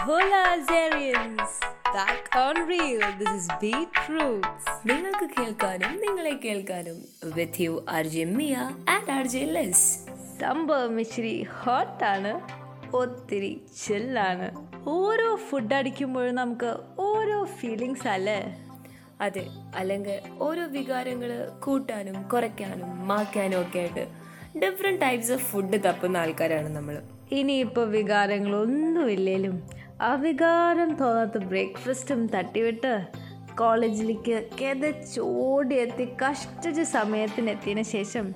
Hola Zarians! Back on this This beat Beetroots. നിങ്ങൾക്ക് കേൾക്കാനും നിങ്ങളെ കേൾക്കാനും with you R J Mia and R J Les സംഭവം ഇച്ചിരി ഹോട്ടാണ് ഒത്തിരി ചില്ലാണ് ഓരോ ഫുഡ് അടിക്കുമ്പോഴും നമുക്ക് ഓരോ ഫീലിങ്സ് അല്ലേ? അതെ അല്ലെങ്കിൽ ഓരോ വികാരങ്ങൾ കൂട്ടാനും കുറയ്ക്കാനും മാക്കാനും ഒക്കെ ആയിട്ട് ഡിഫറെന്റ് ടൈപ്സ് ഓഫ് ഫുഡ് തപ്പുന്ന ആൾക്കാരാണ് നമ്മൾ ഇനിയിപ്പോൾ വികാരങ്ങളൊന്നുമില്ലേലും അവികാരം തോന്നാത്ത ബ്രേക്ക്ഫാസ്റ്റും തട്ടിവിട്ട് കോളേജിലേക്ക് കിതച്ചോടി എത്തി കഷ്ടിച്ച് സമയത്തിനെത്തിയതിന് ശേഷം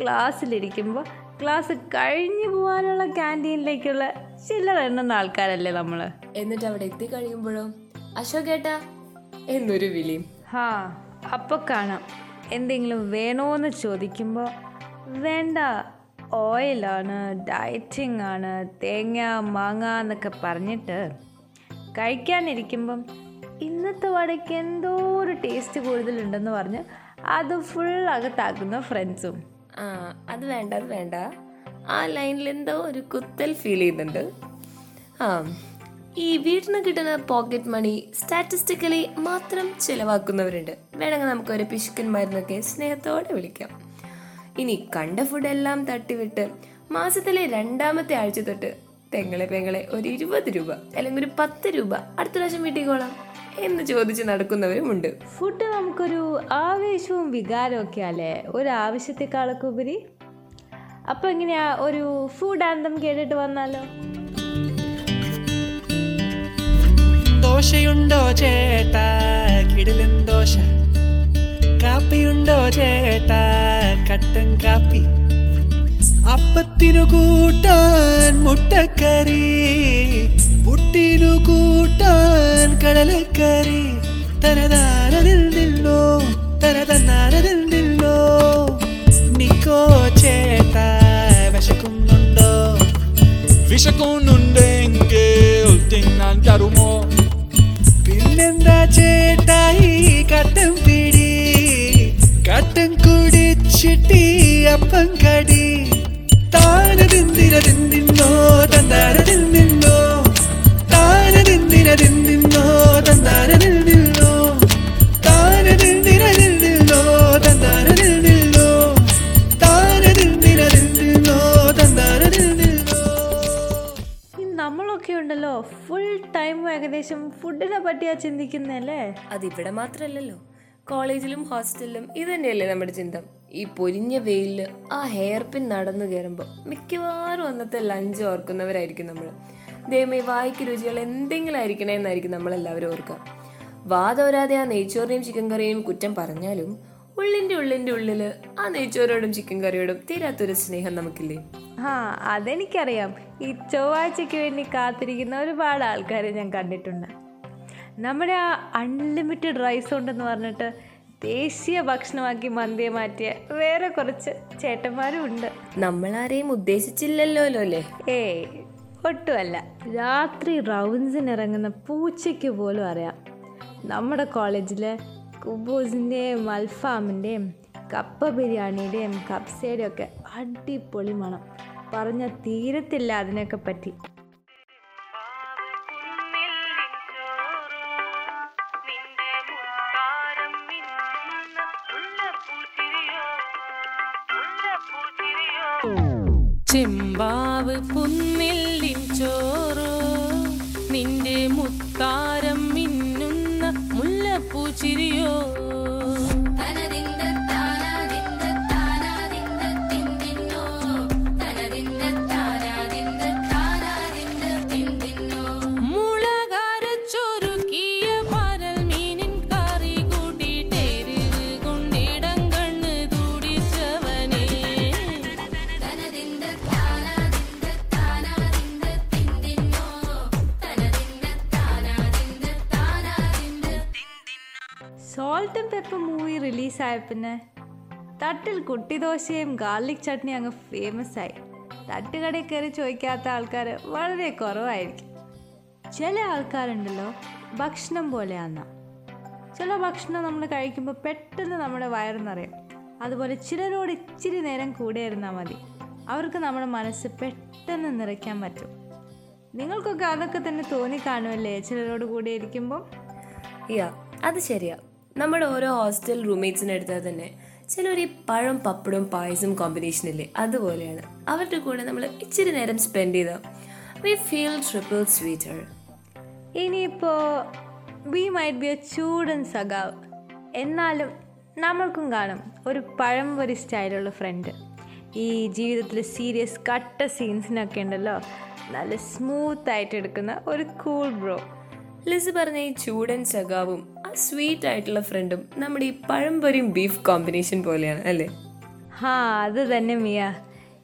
ക്ലാസ്സിലിരിക്കുമ്പോൾ ക്ലാസ് കഴിഞ്ഞു പോകാനുള്ള ക്യാന്റീനിലേക്കുള്ള ചില്ലറ എണ്ണുന്ന ആൾക്കാരല്ലേ നമ്മൾ എന്നിട്ട് അവിടെ എത്തി കഴിയുമ്പോഴോ അശോക് അശോകേട്ടാ എന്നൊരു വിളിയും. ഹാ അപ്പോൾ കാണാം. എന്തെങ്കിലും വേണോന്ന് ചോദിക്കുമ്പോൾ വേണ്ട ഓയിലാണ് ഡയറ്റിംഗ് ആണ് തേങ്ങ മാങ്ങ എന്നൊക്കെ പറഞ്ഞിട്ട് കഴിക്കാനിരിക്കുമ്പം ഇന്നത്തെ വടയ്ക്ക് എന്തോ ഒരു ടേസ്റ്റ് കൂടുതലുണ്ടെന്ന് പറഞ്ഞ് അത് ഫുൾ അകത്താക്കുന്ന ഫ്രണ്ട്സും ആ അത് വേണ്ട അത് വേണ്ട. ആ ലൈനിൽ എന്തോ ഒരു കുത്തൽ ഫീൽ ചെയ്യുന്നുണ്ട്. ആ ഈ വീട്ടിൽ നിന്ന് കിട്ടുന്ന പോക്കറ്റ് മണി സ്റ്റാറ്റിസ്റ്റിക്കലി മാത്രം ചിലവാക്കുന്നവരുണ്ട്. വേണമെങ്കിൽ നമുക്കൊരു പിശുക്കന്മാരെന്നൊക്കെ സ്നേഹത്തോടെ വിളിക്കാം. ഇനി കണ്ട ഫുഡെല്ലാം തട്ടിവിട്ട് മാസത്തിലെ രണ്ടാമത്തെ ആഴ്ച തൊട്ട് തെങ്ങളെ പെങ്ങളെ ഒരു ഇരുപത് രൂപ അല്ലെങ്കിൽ ഒരു പത്ത് രൂപ അടുത്ത പ്രാവശ്യം വീട്ടിക്കോളാം എന്ന് ചോദിച്ച് നടക്കുന്നവരുമുണ്ട്. ഫുഡ് നമുക്കൊരു ആവേശവും വികാരവും ഒക്കെ അല്ലേ? ഒരു ആവശ്യത്തെക്കാളൊക്കെ ഉപരി അപ്പോൾ എങ്ങനെയാ? ഒരു ഫുഡ് ആന്തം കേട്ടിട്ട് വന്നാലോ? ദോശയുണ്ടോ ചേട്ടാ? കിടിലൻ ദോശ കാപ്പിയുണ്ടോ ചേട്ടാ കട്ടൻ കാപ്പി അപ്പത്തിനു കൂട്ടാൻ മുട്ടക്കറി പുട്ടിനു കൂട്ടാൻ കടലക്കറി തനതാരതിൽ നിന്നോ തനതന്നാരതിൽ നിന്നോ നിക്കോ ചേട്ടാ വിശക്കുന്നുണ്ടോ വിശക്കുന്നുണ്ടെങ്കിൽ തിന്നാൻ തരുമോ പിന്നെന്താ ചേട്ടായി അതിവിടെ മാത്രമല്ലല്ലോ കോളേജിലും ഹോസ്റ്റലിലും ഇത് തന്നെയല്ലേ നമ്മുടെ ചിന്ത. ഈ പൊരിഞ്ഞ വെയിലിൽ ആ ഹെയർ പിൻ നടന്നു കയറുമ്പോൾ മിക്കവാറും അന്നത്തെ ലഞ്ച് ഓർക്കുന്നവരായിരിക്കും നമ്മൾ ദൈവമേ വായിക്ക് രുചികൾ എന്തെങ്കിലും ആയിരിക്കണേ എന്നായിരിക്കും നമ്മളെല്ലാവരും ഓർക്കുക. വാതോരാതെ ആ നെയ്ച്ചോറിനെയും ചിക്കൻ കറിയും കുറ്റം പറഞ്ഞാലും ഉള്ളിന്റെ ഉള്ളിന്റെ ഉള്ളിൽ ആ നെയ്ച്ചോറോടും ചിക്കൻ കറിയോടും തീരാത്തൊരു സ്നേഹം നമുക്കില്ലേ? ആ അതെനിക്കറിയാം. ഈ ചൊവ്വാഴ്ചയ്ക്ക് വേണ്ടി കാത്തിരിക്കുന്ന ഒരുപാട് ആൾക്കാരെ ഞാൻ കണ്ടിട്ടുണ്ട്. നമ്മുടെ ആ അൺലിമിറ്റഡ് റൈസ് ഉണ്ടെന്ന് പറഞ്ഞിട്ട് ദേശീയ ഭക്ഷണമാക്കി മന്തിയെ മാറ്റിയ വേറെ കുറച്ച് ചേട്ടന്മാരും ഉണ്ട്. നമ്മളാരെയും ഉദ്ദേശിച്ചില്ലല്ലോ അല്ലേ ഏയ് ഒട്ടുമല്ല. രാത്രി റൗണ്ട്സിന് ഇറങ്ങുന്ന പൂച്ചയ്ക്ക് പോലും അറിയാം. നമ്മുടെ കോളേജിലെ കുബൂസിന്റെയും അൽഫാമിന്റെയും കപ്പ ബിരിയാണിയുടെയും കപ്സയുടെയും ഒക്കെ അടിപൊളി മണം. പറഞ്ഞ തീരത്തില്ല അതിനൊക്കെ പറ്റി. ചെമ്പാവ് പുന്നില്ലിൻ ചോറോ? നിന്റെ മുത്താരം മിന്നുന്ന മുല്ലപ്പൂച്ചിരിയോ പിന്നെ തട്ടിൽ കുട്ടിദോശയും ഗാർലിക് ചട്നി അങ്ങ് ഫേമസ് ആയി. തട്ടുകടയിൽ കയറി ചോദിക്കാത്ത ആൾക്കാർ വളരെ കുറവായിരിക്കും. ചില ആൾക്കാരുണ്ടല്ലോ ഭക്ഷണം പോലെയാന്ന. ചില ഭക്ഷണം നമ്മൾ കഴിക്കുമ്പോൾ പെട്ടെന്ന് നമ്മുടെ വയറ് നിറയും. അതുപോലെ ചിലരോട് ഇച്ചിരി നേരം കൂടെ ഇരുന്നാൽ മതി. അവർക്ക് നമ്മുടെ മനസ്സ് പെട്ടെന്ന് നിറയ്ക്കാൻ പറ്റും. നിങ്ങൾക്കൊക്കെ അതൊക്കെ തന്നെ തോന്നി കാണുമല്ലേ ചിലരോട് കൂടെ ഇരിക്കുമ്പോൾ അത് ശരിയാ. നമ്മുടെ ഓരോ ഹോസ്റ്റൽ റൂംമേറ്റ്സിനെ എടുത്താൽ തന്നെ ചിലർ ഈ പഴം പപ്പടവും പായസം കോമ്പിനേഷൻ ഇല്ലേ? അതുപോലെയാണ്. അവരുടെ കൂടെ നമ്മൾ ഇച്ചിരി നേരം സ്പെൻഡ് ചെയ്താൽ വി ഫീൽ ട്രിപ്പിൾ സ്വീറ്റർ ഇനിയിപ്പോൾ വി മൈറ്റ് ബി എ ചൂടൻ സഖാവ്. എന്നാലും നമ്മൾക്കും കാണും ഒരു പഴം പഴംപൊരി സ്റ്റൈലുള്ള ഫ്രണ്ട് ഈ ജീവിതത്തിൽ സീരിയസ് കട്ട സീൻസിനൊക്കെ ഉണ്ടല്ലോ? നല്ല സ്മൂത്ത് ആയിട്ട് എടുക്കുന്ന ഒരു കൂൾ ബ്രോ ലിസ് പറഞ്ഞ ഈ ചൂടൻ സഖാവും ആ സ്വീറ്റ് ആയിട്ടുള്ള ഫ്രണ്ടും നമ്മുടെ ഈ പഴംപൊരിയും ബീഫ് കോമ്പിനേഷൻ പോലെയാണ് അല്ലേ ഹാ അത് തന്നെ മിയ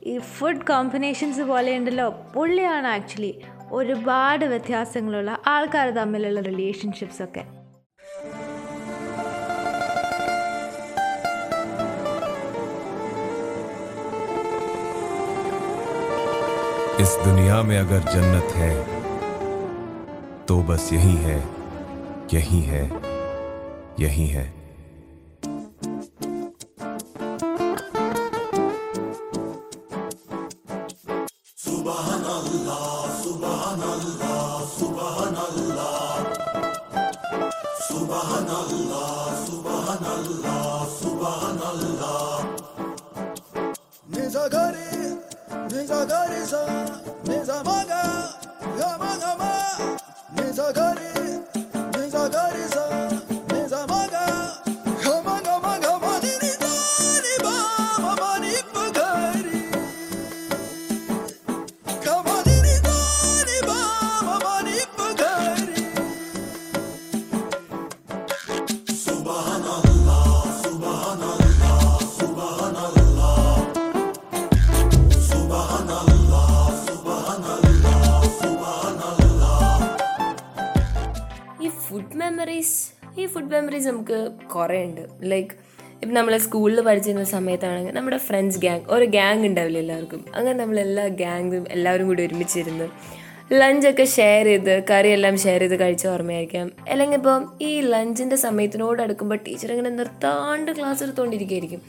ഈ ഫുഡ് കോമ്പിനേഷൻസ് പോലെ ഉണ്ടല്ലോ പുള്ളിയാണ് ആക്ച്വലി ഒരുപാട് വ്യത്യാസങ്ങളുള്ള ആൾക്കാർ തമ്മിലുള്ള റിലേഷൻഷിപ്സ് ഒക്കെ इस दुनिया में अगर जन्नत है तो बस यही है यही है यही है Nisa gari, nisa gari Nezagari, Nezagari Zagari. Memories ഈ ഫുഡ് മെമ്മറീസ് നമുക്ക് കുറേ ഉണ്ട്. ലൈക്ക് ഇപ്പം നമ്മൾ സ്കൂളിൽ പഠിച്ചിരുന്ന സമയത്താണെങ്കിൽ നമ്മുടെ ഫ്രണ്ട്സ് ഗ്യാങ് ഒരു ഗ്യാങ് ഉണ്ടാവില്ല എല്ലാവർക്കും? അങ്ങനെ നമ്മൾ എല്ലാ ഗ്യാങ്ങും എല്ലാവരും കൂടി ഒരുമിച്ചിരുന്ന് ലഞ്ചൊക്കെ ഷെയർ ചെയ്ത് കറിയെല്ലാം ഷെയർ ചെയ്ത് കഴിച്ച ഓർമ്മയായിരിക്കാം. അല്ലെങ്കിൽ ഇപ്പം ഈ ലഞ്ചിന്റെ സമയത്തിനോട് അടുക്കുമ്പോൾ ടീച്ചർ ഇങ്ങനെ നിർത്താണ്ട് ക്ലാസ് എടുത്തുകൊണ്ടിരിക്കുകയായിരിക്കും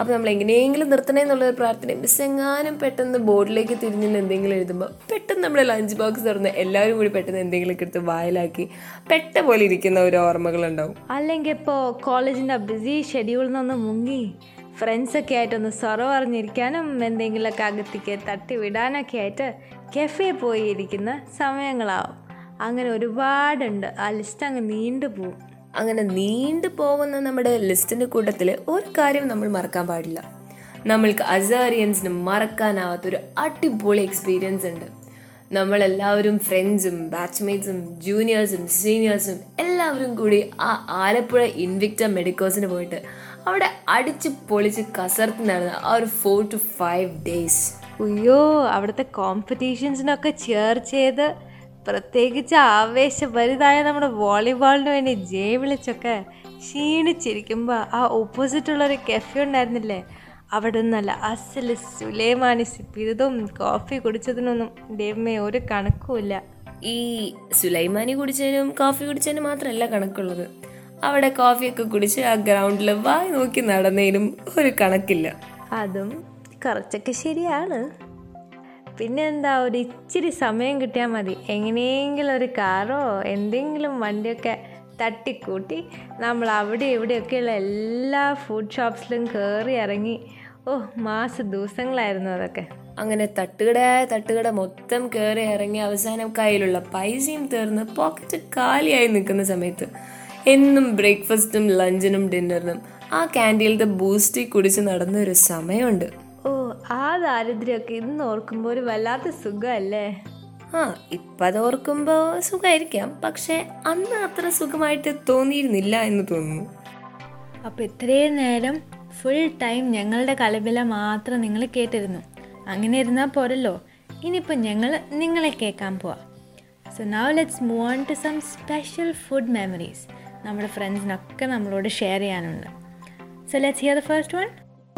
അപ്പോൾ നമ്മൾ എങ്ങനെയെങ്കിലും നിർത്തണേ എന്നുള്ളൊരു പ്രാർത്ഥന മിസ് എങ്ങാനും പെട്ടെന്ന് ബോർഡിലേക്ക് തിരിഞ്ഞ് നിന്ന് എന്തെങ്കിലും എഴുതുമ്പോൾ പെട്ടെന്ന് നമ്മുടെ ലഞ്ച് ബോക്സ് തുറന്ന് എല്ലാവരും കൂടി പെട്ടെന്ന് എന്തെങ്കിലുമൊക്കെ എടുത്ത് വായിലാക്കി പെട്ട പോലെ ഇരിക്കുന്ന ഒരു ഓർമ്മകളുണ്ടാവും. അല്ലെങ്കിൽ ഇപ്പോൾ കോളേജിന്റെ ബിസി ഷെഡ്യൂളിൽ നിന്ന് മുങ്ങി ഫ്രണ്ട്സൊക്കെ ആയിട്ടൊന്ന് സൊറ പറഞ്ഞിരിക്കാനും എന്തെങ്കിലുമൊക്കെ അകത്തേക്ക് തട്ടി വിടാനൊക്കെ ആയിട്ട് കെഫേ പോയിരിക്കുന്ന സമയങ്ങളാവും. അങ്ങനെ ഒരുപാടുണ്ട്. ആ ലിസ്റ്റ് അങ്ങ് നീണ്ടു പോവും അങ്ങനെ നീണ്ടു പോകുന്ന നമ്മുടെ ലിസ്റ്റിന്റെ കൂട്ടത്തിൽ ഒരു കാര്യം നമ്മൾ മറക്കാൻ പാടില്ല. നമ്മൾക്ക് അസാരിയൻസിന് മറക്കാനാവാത്തൊരു അടിപൊളി എക്സ്പീരിയൻസ് ഉണ്ട്. നമ്മളെല്ലാവരും ഫ്രണ്ട്സും ബാച്ച്മേറ്റ്സും ജൂനിയേഴ്സും സീനിയേഴ്സും എല്ലാവരും കൂടി ആ ആലപ്പുഴ ഇൻവിക്ട മെഡിക്കോസിന് പോയിട്ട് അവിടെ അടിച്ച് പൊളിച്ച് കസർത്ത് നടന്ന ആ ഒരു ഫോർ ടു ഫൈവ് ഡേയ്സ് അയ്യോ അവിടുത്തെ കോമ്പറ്റീഷൻസിനൊക്കെ ചേർ ചെയ്ത് പ്രത്യേകിച്ച് ആവേശഭരിതായ നമ്മുടെ വോളിബോളിന് വേണ്ടി ജയ് വിളിച്ചൊക്കെ ക്ഷീണിച്ചിരിക്കുമ്പോൾ ആ ഓപ്പോസിറ്റുള്ളൊരു കെഫെ ഉണ്ടായിരുന്നില്ലേ? അവിടെ നിന്നല്ല അസൽ സുലൈമാനി സിപ്പിരുതും കോഫി കുടിച്ചതിനൊന്നും ദൈവമേ ഒരു കണക്കുമില്ല ഈ സുലൈമാനി കുടിച്ചതിനും കോഫി കുടിച്ചതിനും മാത്രമല്ല കണക്കുള്ളത്. അവിടെ കോഫിയൊക്കെ കുടിച്ച് ആ ഗ്രൗണ്ടിൽ വായി നോക്കി നടന്നതിനും ഒരു കണക്കില്ല. അതും കുറച്ചൊക്കെ ശരിയാണ്. പിന്നെ എന്താ ഒരു ഇച്ചിരി സമയം കിട്ടിയാൽ മതി. എങ്ങനെയെങ്കിലും ഒരു കാറോ എന്തെങ്കിലും വണ്ടിയൊക്കെ തട്ടിക്കൂട്ടി നമ്മൾ അവിടെ ഇവിടെയൊക്കെയുള്ള എല്ലാ ഫുഡ് ഷോപ്സിലും കയറി ഇറങ്ങി. ഓ മാസ ദിവസങ്ങളായിരുന്നു അതൊക്കെ. അങ്ങനെ തട്ടുകടയായ തട്ടുകട മൊത്തം കയറി ഇറങ്ങി അവസാനം കയ്യിലുള്ള പൈസയും തീർന്ന് പോക്കറ്റ് കാലിയായി നിൽക്കുന്ന സമയത്ത് എന്നും ബ്രേക്ക്ഫാസ്റ്റും ലഞ്ചിനും ഡിന്നറിനും ആ ക്യാന്റീനിലത്തെ ബൂസ്റ്റി കുടിച്ച് നടന്ന ഒരു സമയമുണ്ട്. ആ ദാരിദ്ര്യമൊക്കെ ഇന്ന് ഓർക്കുമ്പോൾ ഒരു വല്ലാത്ത സുഖമല്ലേ? ആ ഇപ്പം അത് ഓർക്കുമ്പോൾ സുഖമായിരിക്കാം. പക്ഷെ അന്ന് അത്ര സുഖമായിട്ട് തോന്നിയിരുന്നില്ല എന്ന് തോന്നുന്നു. അപ്പോൾ ഇത്രയും നേരം ഫുൾ ടൈം ഞങ്ങളുടെ കലബില മാത്രം നിങ്ങൾ കേട്ടിരുന്നു. അങ്ങനെ ഇരുന്നാൽ പോരല്ലോ. ഇനിയിപ്പോൾ ഞങ്ങൾ നിങ്ങളെ കേൾക്കാൻ പോവാം. So now let's move on to some special food memories നമ്മുടെ ഫ്രണ്ട്സിനൊക്കെ നമ്മളോട് ഷെയർ ചെയ്യാനുണ്ട്. So let's hear the first one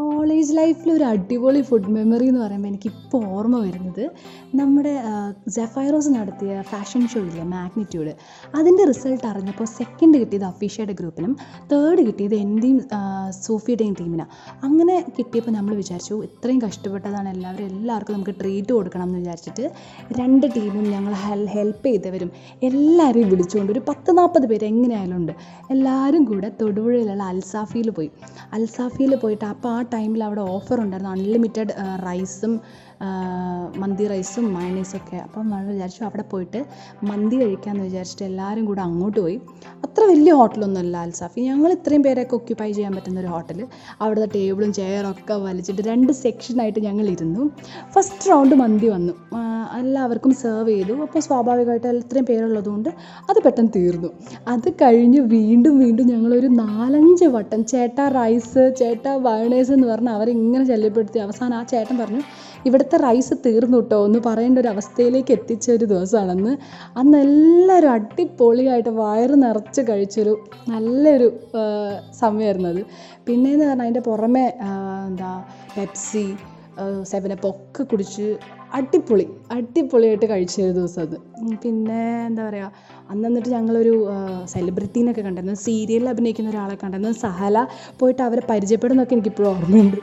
college ലൈഫിൽ ഒരു അടിപൊളി ഫുഡ് മെമ്മറി എന്ന് പറയുമ്പോൾ എനിക്ക് ഇപ്പോൾ ഓർമ്മ വരുന്നത് നമ്മുടെ ജെഫൈറോസ് നടത്തിയ ഫാഷൻ ഷോ ഇല്ലേ മാഗ്നിറ്റ്യൂഡ് അതിന്റെ റിസൾട്ട് അറിഞ്ഞപ്പോൾ സെക്കൻഡ് കിട്ടിയത് അഫീഷയുടെ ഗ്രൂപ്പിനും തേർഡ് കിട്ടിയത് എന്റെയും സോഫിയുടെയും ടീമിനാണ് അങ്ങനെ കിട്ടിയപ്പോൾ നമ്മൾ വിചാരിച്ചു ഇത്രയും കഷ്ടപ്പെട്ടതാണ് എല്ലാവരും എല്ലാവർക്കും നമുക്ക് ട്രീറ്റ് കൊടുക്കണം എന്ന് വിചാരിച്ചിട്ട് രണ്ട് ടീമും ഞങ്ങൾ ഹെൽ ഹെൽപ്പ് ചെയ്തവരും എല്ലാവരെയും വിളിച്ചുകൊണ്ട് ഒരു പത്ത് നാൽപ്പത് പേര് എങ്ങനെയായാലും ഉണ്ട്. എല്ലാവരും കൂടെ തൊടുപുഴയിലുള്ള അൽസാഫിയിൽ പോയി. അൽസാഫിയിൽ പോയിട്ട് ആ ടൈമിൽ അവിടെ ഓഫർ ഉണ്ടായിരുന്നു. അൺലിമിറ്റഡ് റൈസും മന്തി റൈസും മയണീസും ഒക്കെ. അപ്പം നമ്മൾ വിചാരിച്ചു അവിടെ പോയിട്ട് മന്തി കഴിക്കാമെന്ന് വിചാരിച്ചിട്ട് എല്ലാവരും കൂടെ അങ്ങോട്ട് പോയി. അത്ര വലിയ ഹോട്ടലൊന്നുമല്ല അൽസാഫി. ഞങ്ങൾ ഇത്രയും പേരെയൊക്കെ ഒക്യുപ്പൈ ചെയ്യാൻ പറ്റുന്ന ഒരു ഹോട്ടൽ അവിടുത്തെ ടേബിളും ചെയറൊക്കെ വലിച്ചിട്ട് രണ്ട് സെക്ഷനായിട്ട് ഞങ്ങൾ ഇരുന്നു. ഫസ്റ്റ് റൗണ്ട് മന്തി വന്നു. എല്ലാവർക്കും സെർവ് ചെയ്തു. അപ്പോൾ സ്വാഭാവികമായിട്ട് ഇത്രയും പേരുള്ളതുകൊണ്ട് അത് പെട്ടെന്ന് തീർന്നു. അത് കഴിഞ്ഞ് വീണ്ടും വീണ്ടും ഞങ്ങളൊരു നാലഞ്ച് വട്ടം ചേട്ടാ റൈസ് ചേട്ടാ മയണൈസ് എന്ന് പറഞ്ഞ് അവരിങ്ങനെ ശല്യപ്പെടുത്തി. അവസാനം ആ ചേട്ടൻ പറഞ്ഞു ഇവിടുത്തെ റൈസ് തീർന്നു കേട്ടോ എന്ന് പറയേണ്ട ഒരു അവസ്ഥയിലേക്ക് എത്തിച്ച ഒരു ദിവസമാണെന്ന് അന്ന് എല്ലാവരും അടിപൊളിയായിട്ട് വയറ് നിറച്ച് കഴിച്ചൊരു നല്ലൊരു സമയമായിരുന്നു അത്. പിന്നെയെന്ന് പറഞ്ഞാൽ അതിന്റെ പുറമെ എന്താ പെപ്സി സെവനപ്പ് ഒക്കെ കുടിച്ച് അടിപൊളി അടിപൊളിയായിട്ട് കഴിച്ച ഒരു ദിവസം അത് പിന്നെ എന്താ പറയുക അന്ന് എന്നിട്ട് ഞങ്ങളൊരു സെലിബ്രിറ്റീനൊക്കെ കണ്ടിരുന്നു സീരിയലിൽ അഭിനയിക്കുന്ന ഒരാളെ കണ്ടിരുന്നു സഹല പോയിട്ട് അവരെ പരിചയപ്പെടുന്നൊക്കെ എനിക്കിപ്പോഴും ഓർമ്മയുണ്ട്.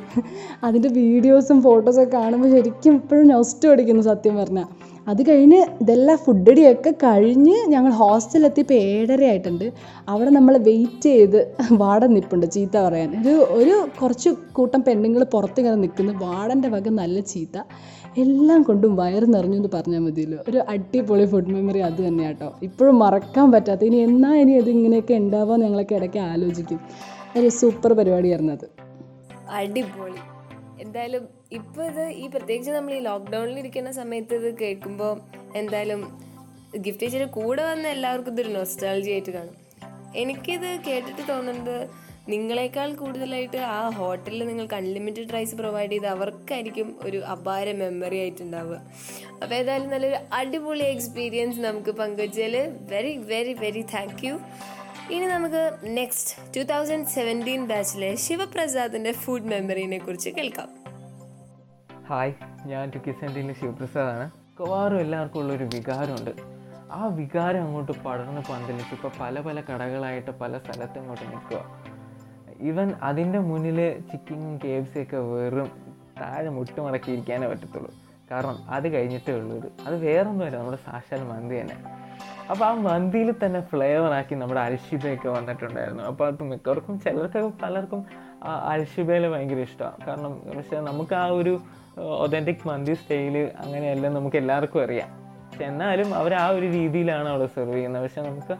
അതിന്റെ വീഡിയോസും ഫോട്ടോസൊക്കെ കാണുമ്പോൾ ശരിക്കും ഇപ്പോഴും നൊസ്റ്റ് അടിക്കുന്നു സത്യം പറഞ്ഞാൽ അത് കഴിഞ്ഞ് ഇതെല്ലാം ഫുഡടിയൊക്കെ കഴിഞ്ഞ് ഞങ്ങൾ ഹോസ്റ്റലിലെത്തിയപ്പോൾ ഏഴര ആയിട്ടുണ്ട് അവിടെ നമ്മൾ വെയിറ്റ് ചെയ്ത് വാടൻ നിൽപ്പുണ്ട് ചീത്ത പറയാൻ. ഒരു ഒരു കുറച്ച് കൂട്ടം പെണ്ണുങ്ങൾ പുറത്തിങ്ങനെ നിൽക്കുന്നു വാടന്റെ വക നല്ല ചീത്ത. എല്ലാം കൊണ്ടും വയറ് നിറഞ്ഞു എന്ന് പറഞ്ഞാൽ മതിയല്ലോ. ഒരു അടിപൊളി ഫുഡ് മെമ്മറി അത് തന്നെയാണ് കേട്ടോ ഇപ്പോഴും മറക്കാൻ പറ്റാത്ത ഇനി എന്നാ ഇനി ഇത് ഇങ്ങനെയൊക്കെ ഉണ്ടാവുക ഞങ്ങളൊക്കെ ഇടയ്ക്ക് ആലോചിക്കും. ഒരു സൂപ്പർ പരിപാടിയായിരുന്നു അത്. അടിപൊളി. എന്തായാലും ഇപ്പോൾ ഇത് ഈ പ്രത്യേകിച്ച് നമ്മൾ ഈ ലോക്ക്ഡൗണിൽ ഇരിക്കുന്ന സമയത്ത് ഇത് കേൾക്കുമ്പോൾ എന്തായാലും ഗിഫ്റ്റ് ചേച്ചിയുടെ കൂടെ വന്ന എല്ലാവർക്കും ഇതൊരു നൊസ്റ്റാളജി ആയിട്ട് കാണും. എനിക്കിത് കേട്ടിട്ട് തോന്നുന്നത് നിങ്ങളെക്കാൾ കൂടുതലായിട്ട് ആ ഹോട്ടലിൽ നിങ്ങൾക്ക് അൺലിമിറ്റഡ് റൈസ് പ്രൊവൈഡ് ചെയ്ത് അവർക്കായിരിക്കും ഒരു അപാര മെമ്മറി ആയിട്ടുണ്ടാവുക. അപ്പോൾ ഏതായാലും നല്ലൊരു അടിപൊളി എക്സ്പീരിയൻസ് നമുക്ക് പങ്കുവച്ചാൽ very very very thank you ഇനി നമുക്ക് നെക്സ്റ്റ് ടു തൗസൻഡ് സെവന്റീൻ ബാച്ചിലെ ശിവപ്രസാദിന്റെ ഫുഡ് മെമ്മറിനെ കുറിച്ച് കേൾക്കാം. ഹായ് ഞാൻ ടു കിസന്റീനിലെ ശിവപ്രസാദാണ്. മിക്കവാറും എല്ലാവർക്കും ഉള്ളൊരു വികാരമുണ്ട്. ആ വികാരം അങ്ങോട്ട് പടർന്ന് പന്തലിച്ച് ഇപ്പോൾ പല പല കടകളായിട്ട് പല സ്ഥലത്തും ഇങ്ങോട്ട് നിൽക്കുക. ഈവൻ അതിന്റെ മുന്നിൽ ചിക്കനും കെ എഫ് സി ഒക്കെ വെറും താഴെ മുട്ടുമടക്കി ഇരിക്കാനേ പറ്റത്തുള്ളൂ. കാരണം അത് കഴിഞ്ഞിട്ടേ ഉള്ളൂ ഇത്. അത് വേറൊന്നുമല്ല നമ്മുടെ സാക്ഷാൽ മന്തി തന്നെ. അപ്പോൾ ആ മന്തിയിൽ തന്നെ ഫ്ലേവർ ആക്കി നമ്മുടെ അൽഷിബയൊക്കെ വന്നിട്ടുണ്ടായിരുന്നു. അപ്പോൾ അത് മിക്കവർക്കും ചിലർക്കൊക്കെ പലർക്കും ആ അൽഷിബയിൽ ഭയങ്കര ഇഷ്ടമാണ്. കാരണം പക്ഷേ നമുക്ക് ആ ഒരു ഒതന്റിക് മന്തി സ്റ്റൈൽ അങ്ങനെയല്ല നമുക്ക് എല്ലാവർക്കും അറിയാം. പക്ഷെ എന്നാലും അവർ ആ ഒരു രീതിയിലാണ് അവിടെ സെർവ് ചെയ്യുന്നത്. പക്ഷെ നമുക്ക്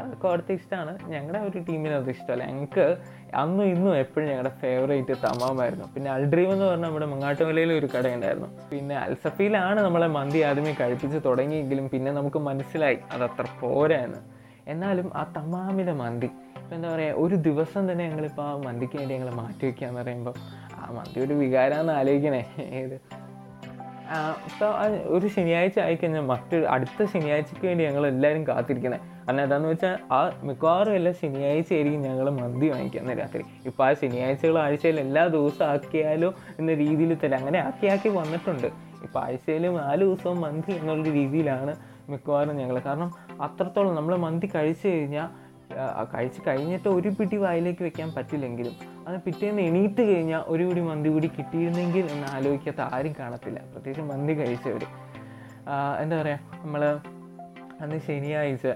അവിടുത്തെ ഇഷ്ടമാണ്. ഞങ്ങളുടെ ഒരു ടീമിന് അത് ഇഷ്ടമല്ല. ഞങ്ങൾക്ക് അന്നും ഇന്നും എപ്പോഴും ഞങ്ങളുടെ ഫേവറേറ്റ് തമാമായിരുന്നു. പിന്നെ അൾഡ്രീം എന്ന് പറഞ്ഞാൽ നമ്മുടെ മങ്ങാട്ടുമലയിൽ ഒരു കടയുണ്ടായിരുന്നു. പിന്നെ അൽസഫയിലാണ് നമ്മളെ മന്തി ആദ്യമേ കഴിപ്പിച്ച് തുടങ്ങിയെങ്കിലും പിന്നെ നമുക്ക് മനസ്സിലായി അത് അത്ര എന്ന്. എന്നാലും ആ തമാമിലെ മന്തി ഇപ്പം എന്താ പറയുക ഒരു ദിവസം തന്നെ ഞങ്ങളിപ്പോൾ ആ മന്തിക്ക് വേണ്ടി ഞങ്ങൾ മാറ്റി വയ്ക്കുക എന്ന് പറയുമ്പോൾ ആ മന്തി ഒരു വികാരമെന്ന് ആലോചിക്കണേ. ഏത്? ഒരു ശനിയാഴ്ച ആയിക്കഴിഞ്ഞാൽ മറ്റൊരു അടുത്ത ശനിയാഴ്ചക്ക് വേണ്ടി ഞങ്ങൾ എല്ലാവരും കാത്തിരിക്കുന്നത് കാരണം എന്താണെന്ന് വെച്ചാൽ ആ മിക്കവാറും എല്ലാ ശനിയാഴ്ച ആയിരിക്കും ഞങ്ങൾ മന്തി വാങ്ങിക്കുന്നത് രാത്രി. ഇപ്പോൾ ആ ശനിയാഴ്ചകൾ ആഴ്ചയിൽ എല്ലാ ദിവസവും ആക്കിയാലോ എന്ന രീതിയിൽ തന്നെ അങ്ങനെ ആക്കി ആക്കി വന്നിട്ടുണ്ട്. ഇപ്പോൾ ആഴ്ചയിൽ നാല് ദിവസവും മന്തി എന്നുള്ള രീതിയിലാണ് മിക്കവാറും ഞങ്ങൾ കാരണം അത്രത്തോളം നമ്മൾ മന്തി കഴിച്ചു കഴിഞ്ഞാൽ കഴിച്ച് കഴിഞ്ഞിട്ട് ഒരു പിടി വായിലേക്ക് വെക്കാൻ പറ്റില്ലെങ്കിലും അത് പിറ്റേന്ന് എണീറ്റ് കഴിഞ്ഞാൽ ഒരു പിടി മന്തി കൂടി കിട്ടിയിരുന്നെങ്കിൽ എന്ന് ആലോചിക്കാത്ത ആരും കാണത്തില്ല. പ്രത്യേകിച്ച് മന്തി കഴിച്ചവർ എന്താ പറയുക നമ്മൾ അന്ന് ശനിയാഴ്ച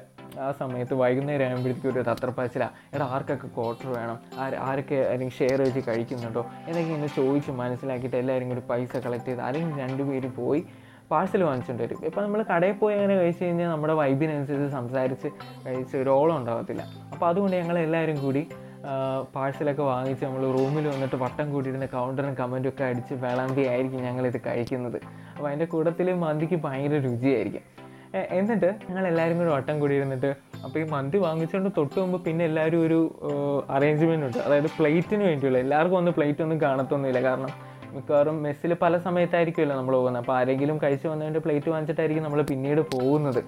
ആ സമയത്ത് വൈകുന്നേരം ആകുമ്പോഴത്തേക്കും ഒരു തത്രപ്പാച്ചില എടാ ആർക്കൊക്കെ ക്വാർട്ടർ വേണം? ആര് ആരൊക്കെ അല്ലെങ്കിൽ ഷെയർ വെച്ച് കഴിക്കുന്നുണ്ടോ എന്നൊക്കെ ഇങ്ങനെ ചോദിച്ച് മനസ്സിലാക്കിയിട്ട് എല്ലാവരും കൂടി പൈസ കളക്ട് ചെയ്ത് അല്ലെങ്കിൽ രണ്ടുപേരും പോയി പാഴ്സൽ വാങ്ങിച്ചുകൊണ്ട് വരും. ഇപ്പം നമ്മൾ കടയിൽ പോയി അങ്ങനെ കഴിച്ച് കഴിഞ്ഞാൽ നമ്മുടെ വൈബിനനുസരിച്ച് സംസാരിച്ച് കഴിച്ച് ഒരു ഓളം ഉണ്ടാകത്തില്ല അപ്പോൾ അതുകൊണ്ട് ഞങ്ങൾ എല്ലാവരും കൂടി പാഴ്സലൊക്കെ വാങ്ങിച്ച് നമ്മൾ റൂമിൽ വന്നിട്ട് വട്ടം കൂട്ടിയിരുന്ന കൗണ്ടറും കമന്റും ഒക്കെ അടിച്ച് വിളമ്പി ആയിരിക്കും ഞങ്ങളിത് കഴിക്കുന്നത്. അപ്പോൾ അതിന്റെ കൂട്ടത്തിൽ മന്തിക്ക് ഭയങ്കര രുചിയായിരിക്കും. എന്നിട്ട് ഞങ്ങൾ എല്ലാവരും കൂടി വട്ടം കൂടി ഇരുന്നിട്ട് അപ്പോൾ ഈ മന്തി വാങ്ങിച്ചുകൊണ്ട് തൊട്ട് മുമ്പ് പിന്നെ എല്ലാവരും ഒരു അറേഞ്ച്മെന്റ് ഉണ്ട്. അതായത് പ്ലേറ്റിന് വേണ്ടിയുള്ള. എല്ലാവർക്കും ഒന്ന് പ്ലേറ്റ് ഒന്നും കാണത്തൊന്നുമില്ല. കാരണം മിക്കവാറും മെസ്സിൽ പല സമയത്തായിരിക്കുമല്ലോ നമ്മൾ പോകുന്നത്. അപ്പോൾ ആരെങ്കിലും കഴിച്ച് വന്നതിന്റെ പ്ലേറ്റ് വാങ്ങിച്ചിട്ടായിരിക്കും നമ്മൾ പിന്നീട് പോകുന്നത്.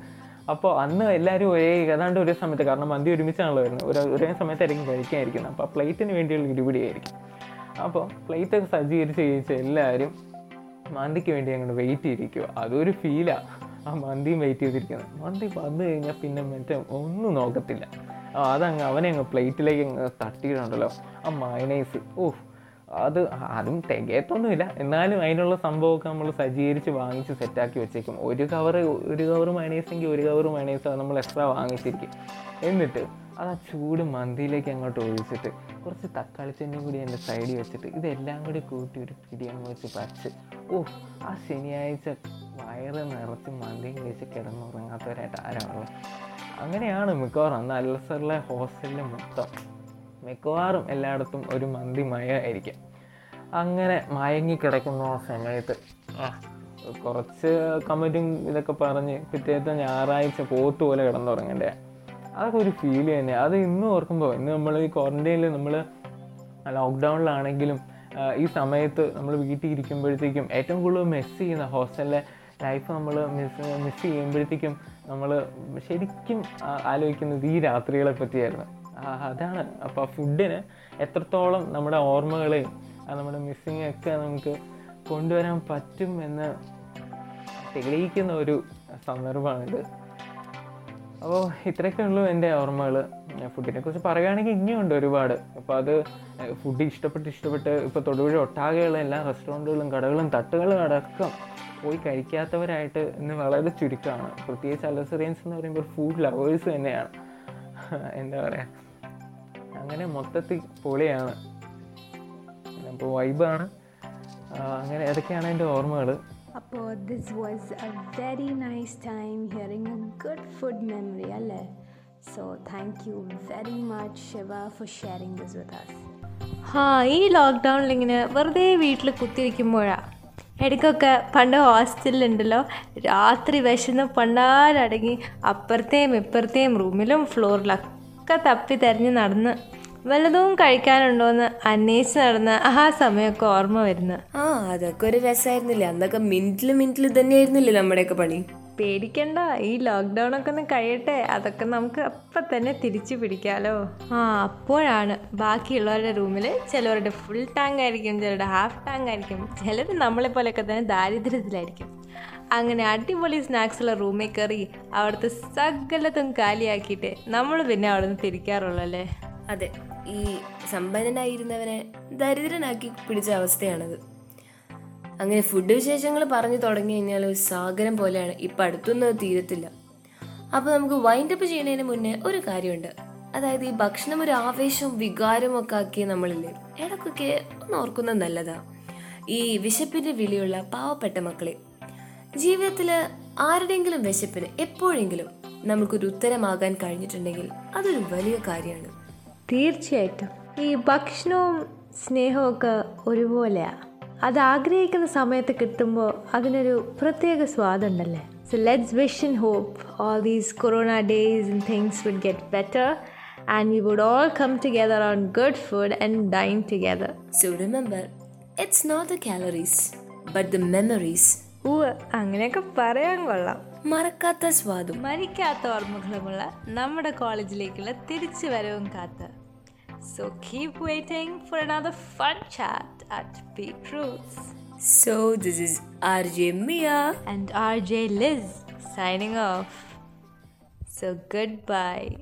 അപ്പോൾ അന്ന് എല്ലാവരും ഒരേ ഏതാണ്ട് ഒരേ സമയത്ത് കാരണം മന്തി ഒരുമിച്ചാണല്ലോ വരുന്നത്. ഒരു ഒരേ സമയത്തായിരിക്കും കഴിക്കാതിരിക്കുന്നത്. അപ്പോൾ പ്ലേറ്റിന് വേണ്ടിയുള്ള ഇരുപിടിയായിരിക്കും അപ്പോൾ പ്ലേറ്റൊക്കെ സജ്ജീകരിച്ച് കഴിച്ച് എല്ലാവരും മന്തിക്ക് വേണ്ടി അങ്ങോട്ട് വെയിറ്റ് ചെയ്തിരിക്കുക അതൊരു ഫീലാണ് ആ മന്തിയും വെയിറ്റ് ചെയ്തിരിക്കുന്നത് മന്തി വന്നു കഴിഞ്ഞാൽ പിന്നെ മറ്റേ ഒന്നും നോക്കത്തില്ല. അതങ്ങ് അവനെ അങ്ങ് പ്ലേറ്റിലേക്ക് തട്ടിയിട്ടുണ്ടല്ലോ ആ മയണൈസ് ഓഹ് അത് അതും തികയത്തൊന്നുമില്ല. എന്നാലും അതിനുള്ള സംഭവമൊക്കെ നമ്മൾ സജ്ജീകരിച്ച് വാങ്ങിച്ച് സെറ്റാക്കി വെച്ചേക്കും. ഒരു കവർ ഒരു കവർ മയണൈസെങ്കിൽ ഒരു കവർ മയണൈസ് നമ്മൾ എക്സ്ട്രാ വാങ്ങിച്ചിരിക്കും. എന്നിട്ട് അത് ആ ചൂട് മന്തിയിലേക്ക് അങ്ങോട്ട് ഒഴിച്ചിട്ട് കുറച്ച് തക്കാളി ചെന്നും കൂടി എന്റെ സൈഡിൽ വെച്ചിട്ട് ഇതെല്ലാം കൂടി കൂട്ടി ഒരു പിടിയങ്ങ് വെച്ച് പറിച്ച്. ഓ ആ ശനിയാഴ്ച വയറ് നിറച്ച് മന്തിയും കഴിച്ച് കിടന്നുറങ്ങാത്തവരായിട്ട് ആരാണുള്ളത്? അങ്ങനെയാണ് മിക്കവാറും അന്ന് അൽസറിലെ ഹോസ്റ്റലിൽ മൊത്തം. മിക്കവാറും എല്ലായിടത്തും ഒരു മന്തി മയ ആയിരിക്കും. അങ്ങനെ മയങ്ങി കിടക്കുന്ന ആ സമയത്ത് കുറച്ച് കമന്റും ഇതൊക്കെ പറഞ്ഞ് പിറ്റേത്തെ ഞായറാഴ്ച പോത്ത് പോലെ കിടന്നുറങ്ങണ്ടേ. അതൊക്കെ ഒരു ഫീൽ തന്നെ. അത് ഇന്ന് ഓർക്കുമ്പോൾ ഇന്ന് നമ്മൾ ഈ ക്വാറന്റൈനിൽ നമ്മൾ ലോക്ക്ഡൗണിലാണെങ്കിലും ഈ സമയത്ത് നമ്മൾ വീട്ടിൽ ഇരിക്കുമ്പോഴത്തേക്കും ഏറ്റവും കൂടുതൽ മിസ് ചെയ്യുന്ന ഹോസ്റ്റലിലെ ലൈഫ് നമ്മൾ മിസ് മിസ് ചെയ്യുമ്പോഴത്തേക്കും നമ്മൾ ശരിക്കും ആലോചിക്കുന്നത് ഈ രാത്രികളെ പറ്റിയായിരുന്നു. അതാണ്. അപ്പോൾ ആ ഫുഡിന് എത്രത്തോളം നമ്മുടെ ഓർമ്മകളെയും നമ്മുടെ മിസ്സിങ് ഒക്കെ നമുക്ക് കൊണ്ടുവരാൻ പറ്റും എന്ന് തെളിയിക്കുന്ന ഒരു സന്ദർഭമാണിത്. അപ്പോൾ ഇത്രയൊക്കെ ഉള്ളൂ എന്റെ ഓർമ്മകൾ ഫുഡിനെ കുറിച്ച് പറയുകയാണെങ്കിൽ ഇനിയുണ്ട് ഒരുപാട്. അപ്പോൾ അത് ഫുഡ് ഇഷ്ടപ്പെട്ട് ഇഷ്ടപ്പെട്ട് ഇപ്പോൾ തൊടുപുഴ ഒട്ടാകെയുള്ള എല്ലാ റെസ്റ്റോറന്റുകളും കടകളും തട്ടുകളും അടക്കം പോയി കഴിക്കാത്തവരായിട്ട് ഇന്ന് വളരെ ചുരുക്കമാണ്. പ്രത്യേകിച്ച് അലസറിയൻസ് എന്ന് പറയുമ്പോൾ ഫുഡ് ലവേഴ്സ് തന്നെയാണ്. എന്താ പറയുക അങ്ങനെ മൊത്തത്തിൽ പൊളിയാണ്. അപ്പോൾ വൈബാണ് അങ്ങനെ അതൊക്കെയാണ് എന്റെ ഓർമ്മകൾ അപ്പോൾ this was a very nice time hearing a good food memory അല്ലേ? So thank you very much Shiva for sharing this with us ഹാ ഈ ലോക്ക്ഡൗണിൽ ഇങ്ങനെ വെറുതെ വീട്ടിൽ കുത്തിരിക്കുമ്പോഴാണ് ഇടയ്ക്കൊക്കെ പണ്ട് ഹോസ്റ്റലിലുണ്ടല്ലോ രാത്രി വിശന്ന് പണ്ടാരടങ്ങി അപ്പുറത്തെയും ഇപ്പുറത്തെയും റൂമിലും ഫ്ലോറിലൊക്കെ തപ്പി തിരഞ്ഞ് നടന്ന് വല്ലതും കഴിക്കാനുണ്ടോയെന്ന് അന്വേഷിച്ച് നടന്ന ആ സമയമൊക്കെ ഓർമ്മ വരുന്നു. ആ അതൊക്കെ ഒരു രസമായിരുന്നില്ലേ അന്നൊക്കെ മിനിറ്റിൽ മിനിറ്റിൽ തന്നെയായിരുന്നില്ലേ നമ്മുടെയൊക്കെ പണി? പേടിക്കണ്ട ഈ ലോക്ക്ഡൗൺ ഒക്കെ ഒന്ന് കഴിയട്ടെ. അതൊക്കെ നമുക്ക് അപ്പം തന്നെ തിരിച്ചു പിടിക്കാലോ. ആ അപ്പോഴാണ് ബാക്കിയുള്ളവരുടെ റൂമിൽ ചിലവരുടെ ഫുൾ ടാങ്ക് ആയിരിക്കും ചിലരുടെ ഹാഫ് ടാങ്ക് ആയിരിക്കും ചിലർ നമ്മളെ പോലെയൊക്കെ തന്നെ ദാരിദ്ര്യത്തിലായിരിക്കും. അങ്ങനെ അടിപൊളി സ്നാക്സുള്ള റൂമിൽ കയറി അവിടുത്തെ സകലത്തും കാലിയാക്കിയിട്ട് നമ്മൾ പിന്നെ അവിടെ നിന്ന് തിരിക്കാറുള്ളൂ അല്ലേ അതെ. ഈ സമ്പന്നനായിരുന്നവനെ ദരിദ്രനാക്കി പിടിച്ച അവസ്ഥയാണത്. അങ്ങനെ ഫുഡ് വിശേഷങ്ങൾ പറഞ്ഞു തുടങ്ങി കഴിഞ്ഞാൽ ഒരു സാഗരം പോലെയാണ്. ഇപ്പം അടുത്തൊന്നും തീരത്തില്ല. അപ്പോൾ നമുക്ക് വൈൻഡപ്പ് ചെയ്യുന്നതിന് മുന്നേ ഒരു കാര്യമുണ്ട്. അതായത് ഈ ഭക്ഷണം ഒരു ആവേശവും വികാരവും ഒക്കെ ആക്കിയ നമ്മളില്ലേ ഇടക്കൊക്കെ ഒന്ന് ഓർക്കുന്നത് നല്ലതാ. ഈ വിശപ്പിന്റെ വിളിയുള്ള പാവപ്പെട്ട മക്കളെ ജീവിതത്തിൽ ആരുടെങ്കിലും വിശപ്പിന് എപ്പോഴെങ്കിലും നമുക്കൊരു ഉത്തരമാകാൻ കഴിഞ്ഞിട്ടുണ്ടെങ്കിൽ അതൊരു വലിയ കാര്യമാണ്. തീർച്ചയായിട്ടും. ഈ ഭക്ഷണവും സ്നേഹവും ഒക്കെ ഒരുപോലെയാണ് അത് ആഗ്രഹിക്കുന്ന സമയത്ത് കിട്ടുമ്പോൾ അതിനൊരു പ്രത്യേക സ്വാദുണ്ടല്ലേ so let's wish and hope all these corona days and things would get better and we would all come together on good food and dine together so remember it's not the calories but the memories. ഊ അങ്ങനെയൊക്കെ പറയാൻ കൊള്ളാം മറക്കാത്ത സ്വാദും മരിക്കാത്ത ഓർമ്മകളുമുള്ള നമ്മുടെ കോളേജിലേക്കുള്ള തിരിച്ചു വരവും കാത്ത് so keep waiting for another fun chat at Pete Roots. So this is RJ Mia. and RJ Liz signing off. So goodbye.